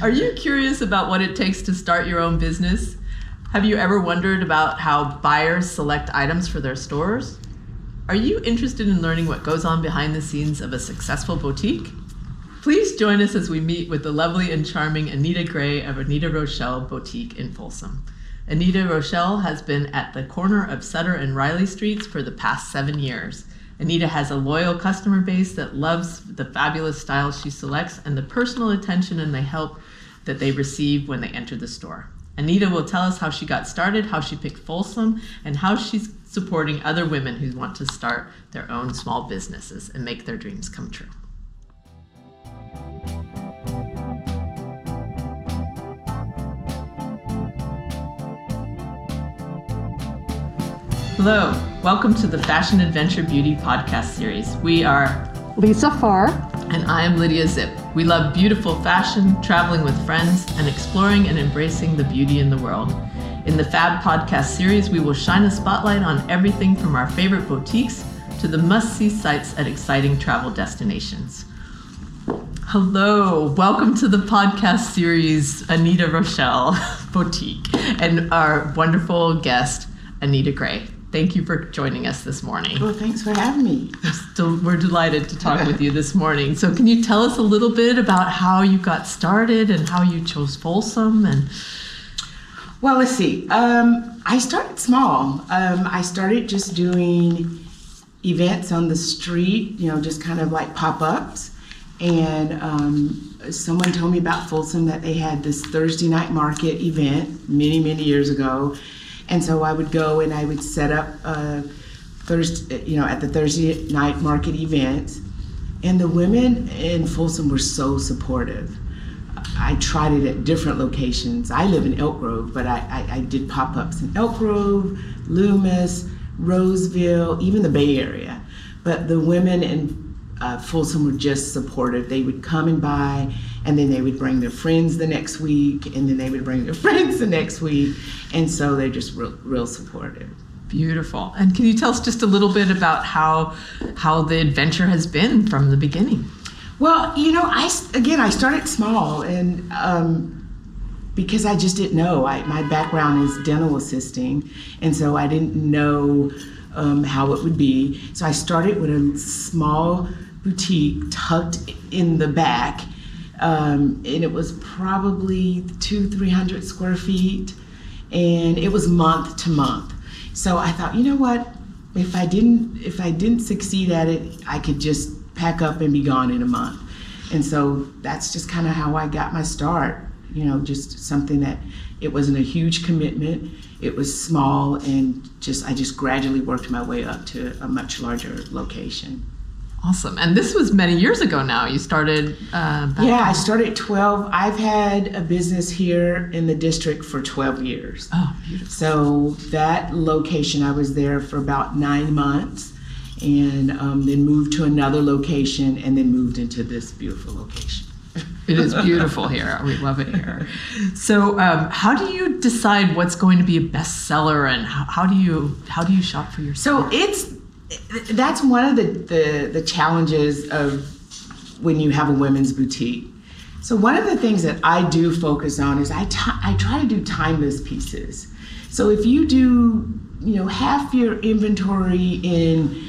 Are you curious about what it takes to start your own business? Have you ever wondered about how buyers select items for their stores? Are you interested in learning what goes on behind the scenes of a successful boutique? Please join us as we meet with the lovely and charming Anita Grey of Anita Rochelle Boutique in Folsom. Anita Rochelle has been at the corner of Sutter and Riley Streets for the past seven years. Anita has a loyal customer base that loves the fabulous styles she selects and the personal attention and the help that they receive when they enter the store. Anita will tell us how she got started, how she picked Folsom, and how she's supporting other women who want to start their own small businesses and make their dreams come true. Hello, welcome to the Fashion Adventure Beauty podcast series. We are Lisa Farr. And I am Lydia Zip. We love beautiful fashion, traveling with friends, and exploring and embracing the beauty in the world. In the Fab podcast series, we will shine a spotlight on everything from our favorite boutiques to the must see sites at exciting travel destinations. Hello, welcome to the podcast series, Anita Rochelle Boutique, and our wonderful guest, Anita Grey. Thank you for joining us this morning. Well, thanks for having me. Still, we're delighted to talk with you this morning. So, can you tell us a little bit about how you got started and how you chose Folsom? And well, let's see. Um, I started small. Um, I started just doing events on the street, you know, just kind of like pop ups. And um, someone told me about Folsom that they had this Thursday night market event many, many years ago and so I would go and I would set up uh, Thursday, you know, at the Thursday night market event. And the women in Folsom were so supportive. I tried it at different locations. I live in Elk Grove, but I, I, I did pop ups in Elk Grove, Loomis, Roseville, even the Bay Area. But the women in uh, Folsom were just supportive. They would come and buy and then they would bring their friends the next week, and then they would bring their friends the next week, and so they're just real, real supportive. Beautiful. And can you tell us just a little bit about how how the adventure has been from the beginning? Well, you know, I again I started small, and um, because I just didn't know. I, my background is dental assisting, and so I didn't know um, how it would be. So I started with a small boutique tucked in the back um, and it was probably two, three hundred square feet, and it was month to month. So I thought, you know what? If I didn't, if I didn't succeed at it, I could just pack up and be gone in a month. And so that's just kind of how I got my start. You know, just something that it wasn't a huge commitment. It was small, and just I just gradually worked my way up to a much larger location. Awesome. And this was many years ago now. You started. Uh, yeah, I started 12. I've had a business here in the district for 12 years. Oh, beautiful. So that location, I was there for about nine months and um, then moved to another location and then moved into this beautiful location. it is beautiful here. We love it here. So, um, how do you decide what's going to be a bestseller, and how, how do you how do you shop for yourself? So it's that's one of the, the, the challenges of when you have a women's boutique. So one of the things that I do focus on is I, t- I try to do timeless pieces. So if you do, you know, half your inventory in,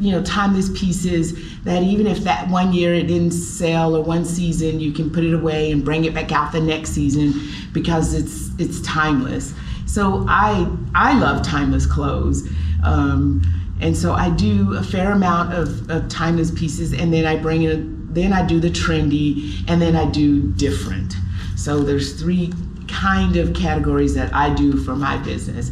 you know, timeless pieces that even if that one year it didn't sell or one season, you can put it away and bring it back out the next season because it's it's timeless. So I I love timeless clothes. Um, and so I do a fair amount of, of timeless pieces, and then I bring in, then I do the trendy, and then I do different. So there's three kind of categories that I do for my business.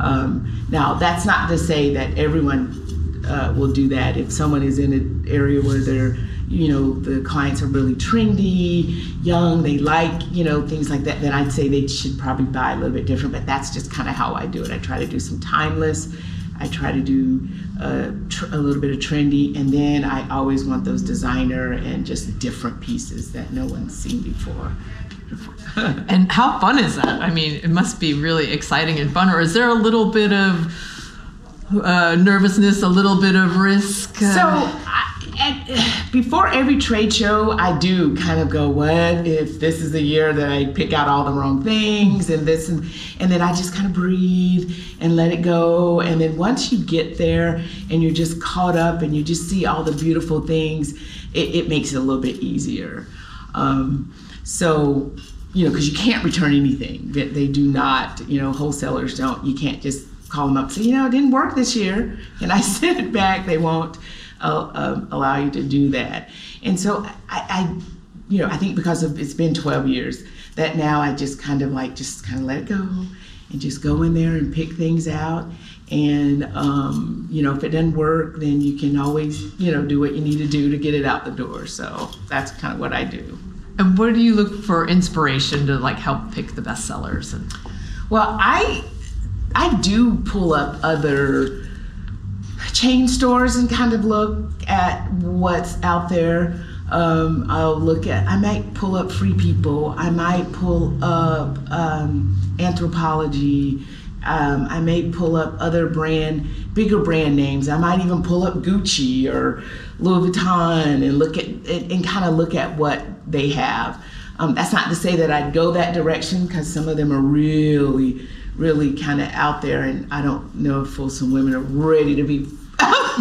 Um, now, that's not to say that everyone uh, will do that. If someone is in an area where they're, you know, the clients are really trendy, young, they like, you know, things like that, then I'd say they should probably buy a little bit different. But that's just kind of how I do it. I try to do some timeless I try to do uh, tr- a little bit of trendy, and then I always want those designer and just different pieces that no one's seen before. and how fun is that? I mean, it must be really exciting and fun. Or is there a little bit of uh, nervousness, a little bit of risk? Uh? So, At, before every trade show, I do kind of go, "What if this is the year that I pick out all the wrong things and this and and then I just kind of breathe and let it go. And then once you get there and you're just caught up and you just see all the beautiful things, it, it makes it a little bit easier. Um, so you know, because you can't return anything. They, they do not, you know, wholesalers don't. You can't just call them up and say, you know, it didn't work this year, and I sent it back. They won't uh, uh, allow you to do that. And so I, I, you know, I think because of it's been 12 years that now I just kind of like just kind of let it go and just go in there and pick things out. And um, you know, if it doesn't work, then you can always you know do what you need to do to get it out the door. So that's kind of what I do. And where do you look for inspiration to like help pick the best sellers? And well, I I do pull up other chain stores and kind of look at what's out there. Um, I'll look at, I might pull up Free People, I might pull up um, Anthropologie, um, I may pull up other brand, bigger brand names. I might even pull up Gucci or Louis Vuitton and look at and, and kind of look at what they have. Um, that's not to say that I'd go that direction because some of them are really, really kind of out there, and I don't know if Folsom women are ready to be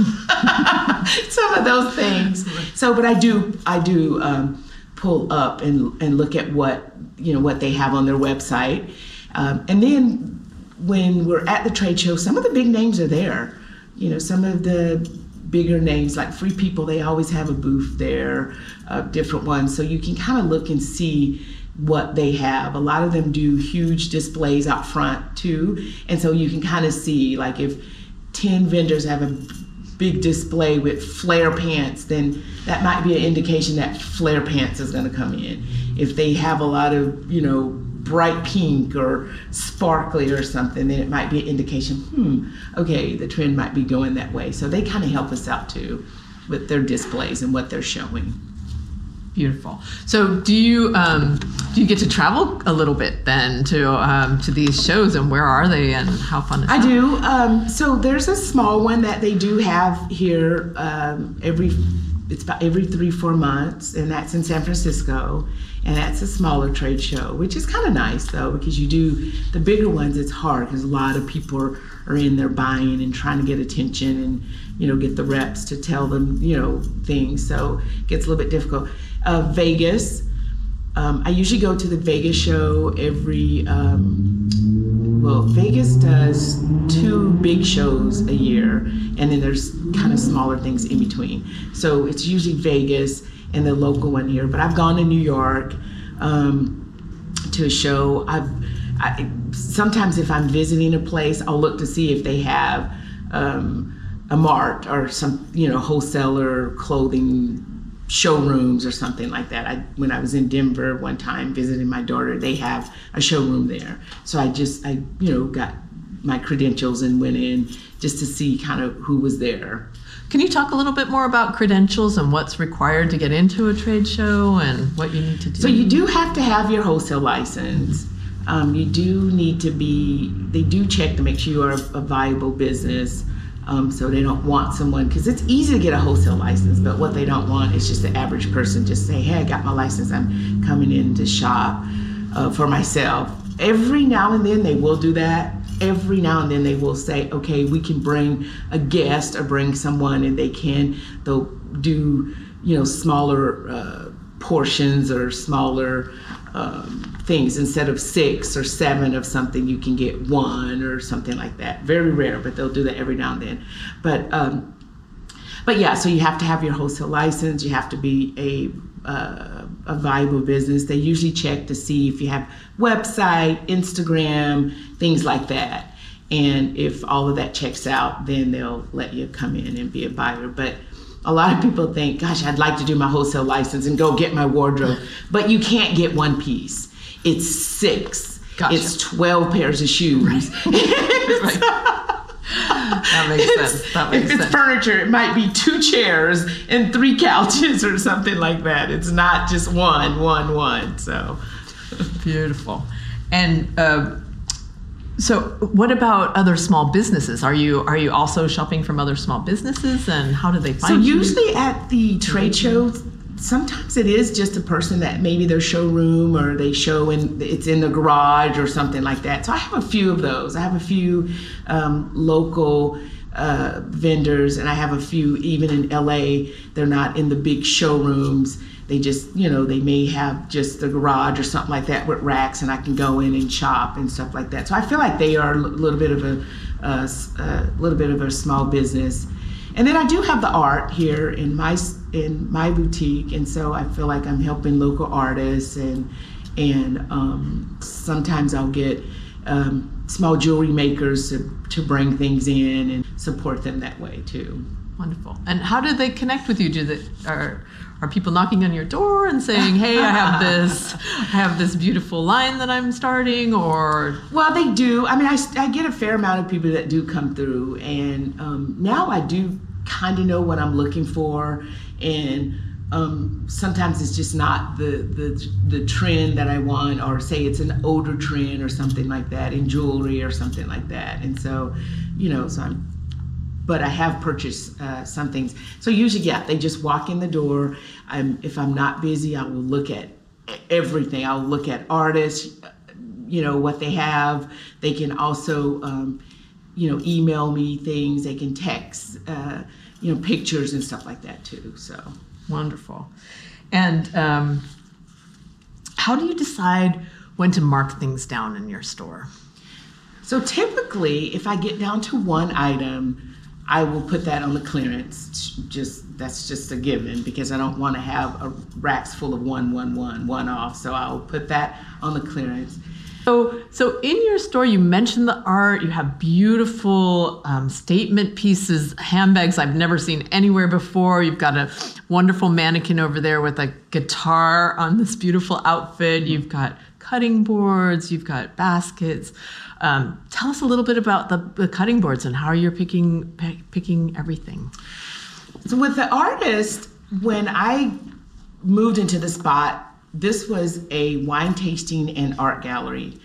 some of those things. So, but I do, I do um, pull up and and look at what you know what they have on their website, um, and then when we're at the trade show, some of the big names are there. You know, some of the bigger names like Free People, they always have a booth there, uh, different ones. So you can kind of look and see what they have. A lot of them do huge displays out front too. And so you can kind of see, like, if 10 vendors have a big display with flare pants, then that might be an indication that flare pants is going to come in. If they have a lot of, you know, bright pink or sparkly or something, then it might be an indication, hmm, okay, the trend might be going that way. So they kind of help us out too with their displays and what they're showing. Beautiful. So, do you um, do you get to travel a little bit then to um, to these shows, and where are they, and how fun is I that? do. Um, so there's a small one that they do have here um, every. It's about every three four months, and that's in San Francisco, and that's a smaller trade show, which is kind of nice though because you do the bigger ones. It's hard because a lot of people are, are in there buying and trying to get attention and you know get the reps to tell them you know things. So it gets a little bit difficult. Uh, Vegas. Um, I usually go to the Vegas show every. Um, well, Vegas does two big shows a year, and then there's kind of smaller things in between. So it's usually Vegas and the local one here. But I've gone to New York um, to a show. I've I, sometimes if I'm visiting a place, I'll look to see if they have um, a mart or some you know wholesaler clothing showrooms or something like that. I when I was in Denver one time visiting my daughter, they have a showroom there. So I just I you know got my credentials and went in just to see kind of who was there. Can you talk a little bit more about credentials and what's required to get into a trade show and what you need to do? So you do have to have your wholesale license. Um, you do need to be. They do check to make sure you are a viable business. Um, so they don't want someone because it's easy to get a wholesale license, but what they don't want is just the average person just say, "Hey, I got my license. I'm coming in to shop uh, for myself." Every now and then they will do that. Every now and then they will say, "Okay, we can bring a guest or bring someone, and they can they'll do you know smaller uh, portions or smaller." Um, things. Instead of six or seven of something you can get one or something like that. Very rare but they'll do that every now and then. But um, but yeah so you have to have your wholesale license. You have to be a uh, a viable business. They usually check to see if you have website instagram things like that. And if all of that checks out then they'll let you come in and be a buyer. But a lot of people think, gosh, I'd like to do my wholesale license and go get my wardrobe, but you can't get one piece. It's six. Gotcha. It's 12 pairs of shoes. Right. That makes sense. That makes if it's sense. furniture, it might be two chairs and three couches or something like that. It's not just one, one, one. So, Beautiful. And uh, So, what about other small businesses? Are you are you also shopping from other small businesses, and how do they find So you? usually at the trade shows, sometimes it is just a person that maybe their showroom or they show in it's in the garage or something like that. So I have a few of those. I have a few um, local uh, vendors, and I have a few even in LA. They're not in the big showrooms. They just, you know, they may have just the garage or something like that with racks, and I can go in and shop and stuff like that. So I feel like they are a little bit of a, a, a little bit of a small business. And then I do have the art here in my in my boutique, and so I feel like I'm helping local artists, and and um, sometimes I'll get um, small jewelry makers to, to bring things in and support them that way too. Wonderful. And how do they connect with you? Do they are are people knocking on your door and saying, "Hey, I have this, I have this beautiful line that I'm starting," or Well, they do. I mean, I, I get a fair amount of people that do come through, and um, now I do kind of know what I'm looking for, and um, sometimes it's just not the, the the trend that I want, or say it's an older trend or something like that in jewelry or something like that, and so, you know, so I'm but I have purchased uh, some things. So usually, yeah, they just walk in the door. I'm, if I'm not busy, I will look at everything. I'll look at artists, you know, what they have. They can also, um, you know, email me things. They can text, uh, you know, pictures and stuff like that too. So. wonderful. And um, how do you decide when to mark things down in your store? So typically, if I get down to one item, I will put that on the clearance. Just that's just a given because I don't want to have a racks full of one, one, one, one off. So I'll put that on the clearance. So, so in your store, you mentioned the art. You have beautiful um, statement pieces, handbags I've never seen anywhere before. You've got a wonderful mannequin over there with a guitar on this beautiful outfit. You've got cutting boards. You've got baskets. Um, tell us a little bit about the, the cutting boards and how you're picking pe- picking everything. So with the artist, when I moved into the spot, this was a wine tasting and art gallery.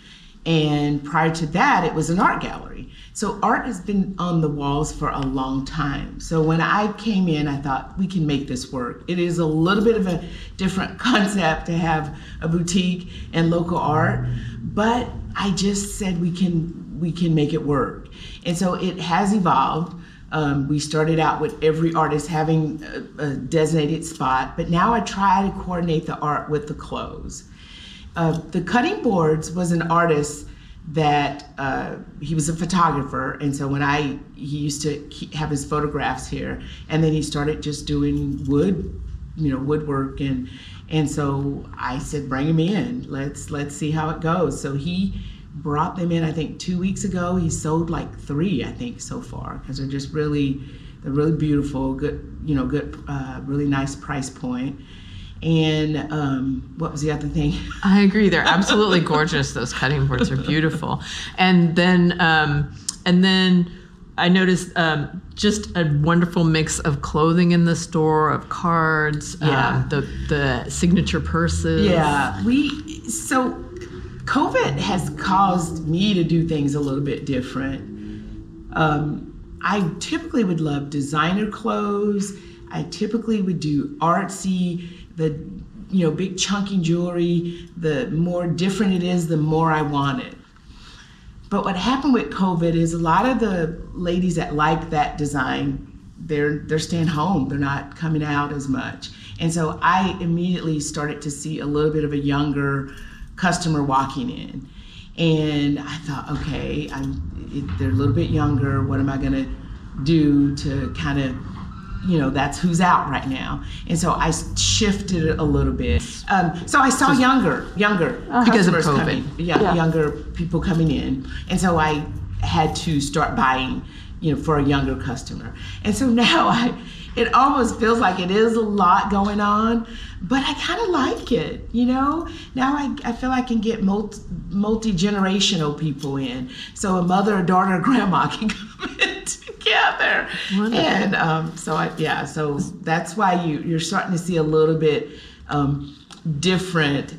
And prior to that, it was an art gallery. So art has been on the walls for a long time. So when I came in, I thought we can make this work. It is a little bit of a different concept to have a boutique and local art, but I just said we can we can make it work. And so it has evolved. Um, we started out with every artist having a, a, designated spot, but now I try to coordinate the art with the clothes. Uh, the cutting boards was an artist that uh, he was a photographer, and so when I he used to have his photographs here, and then he started just doing wood, you know, woodwork, and and so I said, bring him in. Let's let's see how it goes. So he brought them in i think two weeks ago he sold like three i think so far because they're just really they're really beautiful good you know good uh, really nice price point and um, what was the other thing I agree. They're absolutely gorgeous. Those cutting boards are beautiful. And then, um, and then I noticed um, just a wonderful mix of clothing in the store, of cards, Yeah. um, the the signature purses. yeah we so covid has caused me to do things a little bit different um, i typically would love designer clothes i typically would do artsy the you know big chunky jewelry the more different it is the more i want it. But what happened with covid is a lot of the ladies that like that design they're they're staying home. They're not coming out as much. And so i immediately started to see a little bit of a younger customer walking in. And i thought okay I'm, they're a little bit younger. What am i going to do to kind of you know that's who's out right now. And so i shifted it a little bit. Um, so i saw younger younger Because customers COVID. coming. Yeah, Yeah. younger people coming in. And so i had to start buying you know for a younger customer. And so now i it almost feels like it is a lot going on but i kind of like it you know? Now i, I feel i can get multi, multi-generational people in. So a mother a daughter a grandma can come in together Wonderful. and um, so I, yeah so that's why you you're starting to see a little bit um, different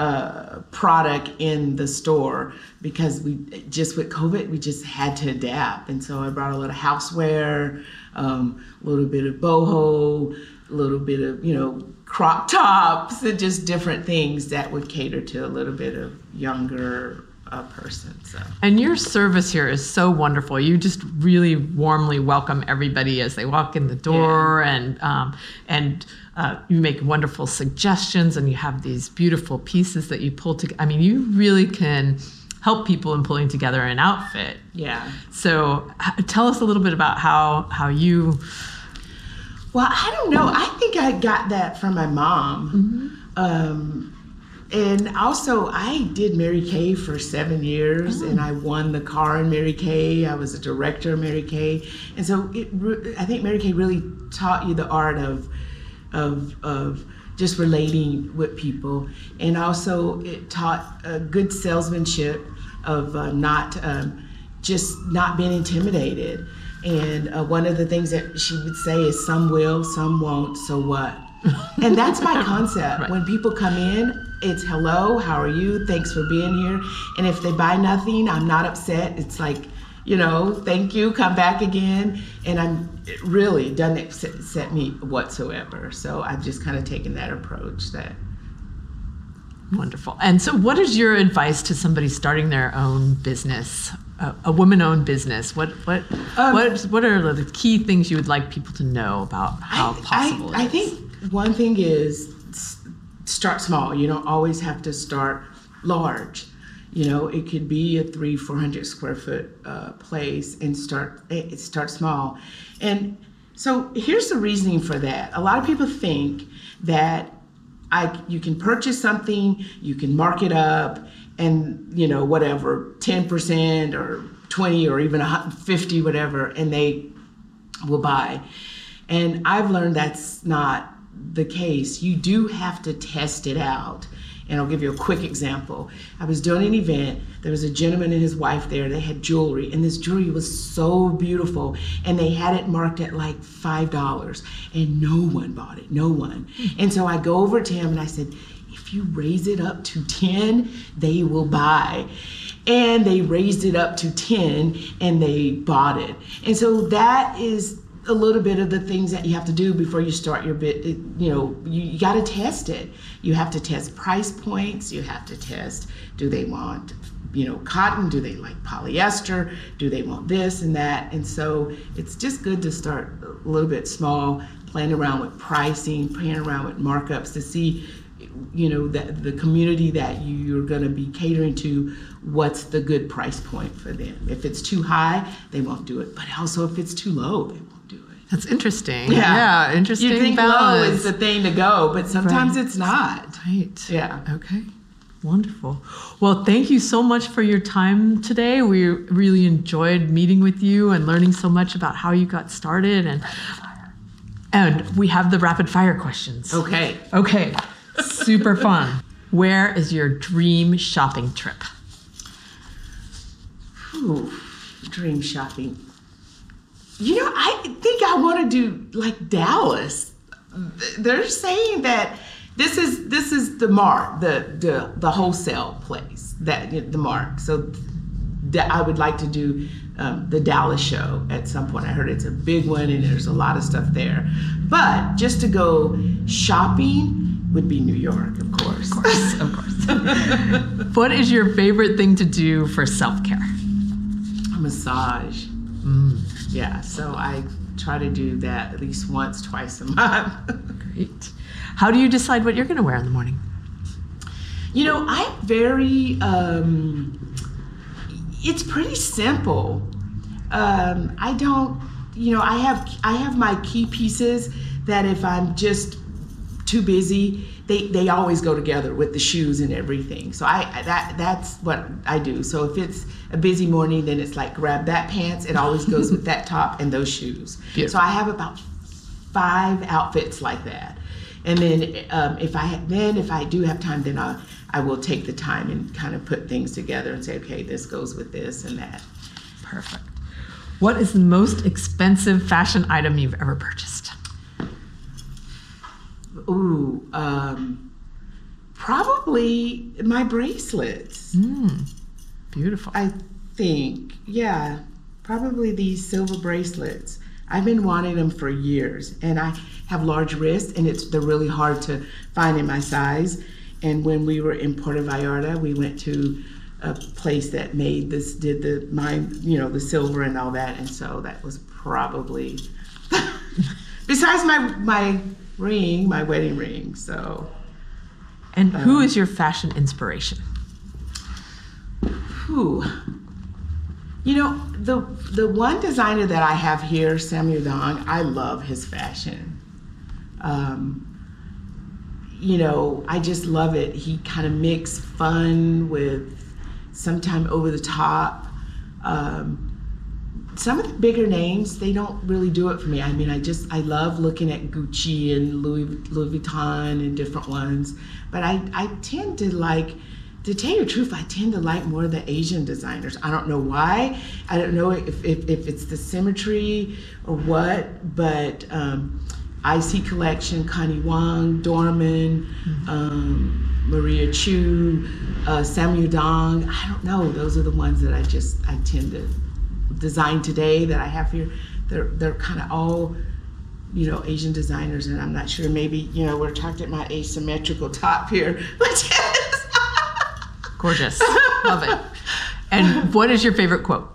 uh, product in the store because we just with COVID we just had to adapt, and so I brought a little houseware, um, a little bit of boho, a little bit of you know crop tops, and just different things that would cater to a little bit of younger uh, person. So. And your service here is so wonderful. You just really warmly welcome everybody as they walk in the door, yeah. and um, and uh, you make wonderful suggestions, and you have these beautiful pieces that you pull together. I mean, you really can help people in pulling together an outfit. Yeah. So h- tell us a little bit about how how you. Well, I don't know. I think I got that from my mom. Mm-hmm. Um, and also, I did Mary Kay for seven years, oh. and I won the car in Mary Kay. I was a director of Mary Kay, and so it, I think Mary Kay really taught you the art of, of, of just relating with people, and also it taught a good salesmanship of uh, not um, just not being intimidated. And uh, one of the things that she would say is, "Some will, some won't. So what?" And that's my concept. Right. When people come in, it's hello, how are you? Thanks for being here. And if they buy nothing, I'm not upset. It's like, you know, thank you, come back again. And I'm really doesn't upset me whatsoever. So I've just kind of taken that approach that. Wonderful. And so, what is your advice to somebody starting their own business, a, a woman-owned business? What what um, what what are the key things you would like people to know about how I, possible I, I think one thing is start small. You don't always have to start large. You know, it could be a three, four hundred square foot uh, place and start start small. And so here's the reasoning for that. A lot of people think that I you can purchase something, you can mark it up, and you know whatever, ten percent or twenty or even fifty, whatever, and they will buy. And I've learned that's not the case, you do have to test it out. And I'll give you a quick example. I was doing an event. There was a gentleman and his wife there. They had jewelry, and this jewelry was so beautiful. And they had it marked at like five dollars, and no one bought it. No one. Hmm. And so I go over to him and I said, "If you raise it up to ten, they will buy." And they raised it up to ten, and they bought it. And so that is a little bit of the things that you have to do before you start your bit you know you, you got to test it. You have to test price points you have to test do they want you know cotton? Do they like polyester? Do they want this and that? And so it's just good to start a little bit small playing around with pricing playing around with markups to see you know that the community that you're going to be catering to what's the good price point for them. If it's too high they won't do it. But also if it's too low they won't that's interesting. Yeah, yeah interesting. You think balance. low is the thing to go, but sometimes right. it's not. Right. Yeah. Okay. Wonderful. Well, thank you so much for your time today. We really enjoyed meeting with you and learning so much about how you got started and and we have the rapid fire questions. Okay. Okay. Super fun. Where is your dream shopping trip? Ooh, dream shopping you know, I think I want to do like Dallas. They're saying that this is this is the mark, the the the wholesale place that the mark. So that I would like to do um, the Dallas show at some point. I heard it's a big one and there's a lot of stuff there. But just to go shopping would be New York, of course. Of course, of course. what is your favorite thing to do for self care? A massage. Mm. Yeah, so I try to do that at least once, twice a month. Great. How do you decide what you're going to wear in the morning? You know, I'm very, um, it's pretty simple. Um, I don't, you know, I have I have my key pieces that if I'm just too busy, they, they always go together with the shoes and everything. So I that that's what I do. So if it's a busy morning, then it's like grab that pants. It always goes with that top and those shoes. Beautiful. So I have about five outfits like that. And then um, if I then if I do have time, then I I will take the time and kind of put things together and say, okay, this goes with this and that. Perfect. What is the most expensive fashion item you've ever purchased? Ooh, um, Probably my bracelets. Mm, beautiful. I think, yeah, probably these silver bracelets. I've been wanting them for years, and I have large wrists, and it's they're really hard to find in my size. And when we were in Puerto Vallarta, we went to a place that made this, did the mine, you know, the silver and all that, and so that was probably besides my my ring, my wedding ring. So, and who is your fashion inspiration? Who? You know, the the one designer that I have here, Samuel Dong, I love his fashion. Um, you know, I just love it. He kind of mix fun with sometime over the top. Um, some of the bigger names, they don't really do it for me. I mean, I just I love looking at Gucci and Louis Louis Vuitton and different ones, but I I tend to like. To tell you the truth, I tend to like more of the Asian designers. I don't know why. I don't know if, if, if it's the symmetry or what, but um, IC Collection, Connie Wang, Dorman, um, Maria Chu, uh, Samuel Dong. I don't know. Those are the ones that I just I tend to design today that I have here. They're they're kind of all you know Asian designers, and I'm not sure. Maybe you know we're talking about my asymmetrical top here, which is Gorgeous. Love it. And what is your favorite quote?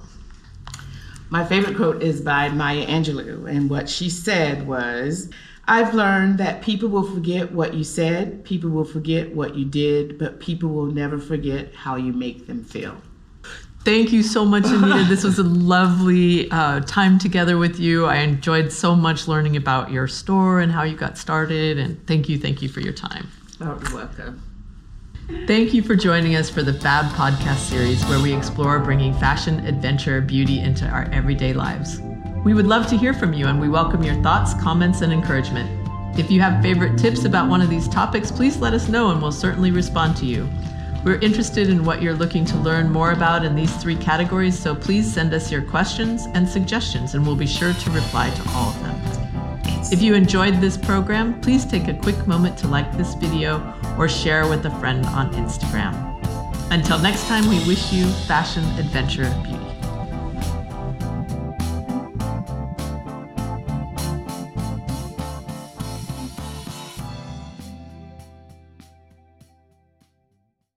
My favorite quote is by Maya Angelou, and what she said was, I've learned that people will forget what you said, people will forget what you did, but people will never forget how you make them feel. Thank you so much, Anita. this was a lovely uh, time together with you. I enjoyed so much learning about your store and how you got started. And thank you, thank you for your time. Oh, you're welcome. Thank you for joining us for the Fab podcast series, where we explore bringing fashion, adventure, beauty into our everyday lives. We would love to hear from you, and we welcome your thoughts, comments, and encouragement. If you have favorite tips about one of these topics, please let us know, and we'll certainly respond to you. We're interested in what you're looking to learn more about in these three categories, so please send us your questions and suggestions, and we'll be sure to reply to all of them. If you enjoyed this program, please take a quick moment to like this video or share with a friend on Instagram. Until next time, we wish you fashion, adventure, beauty.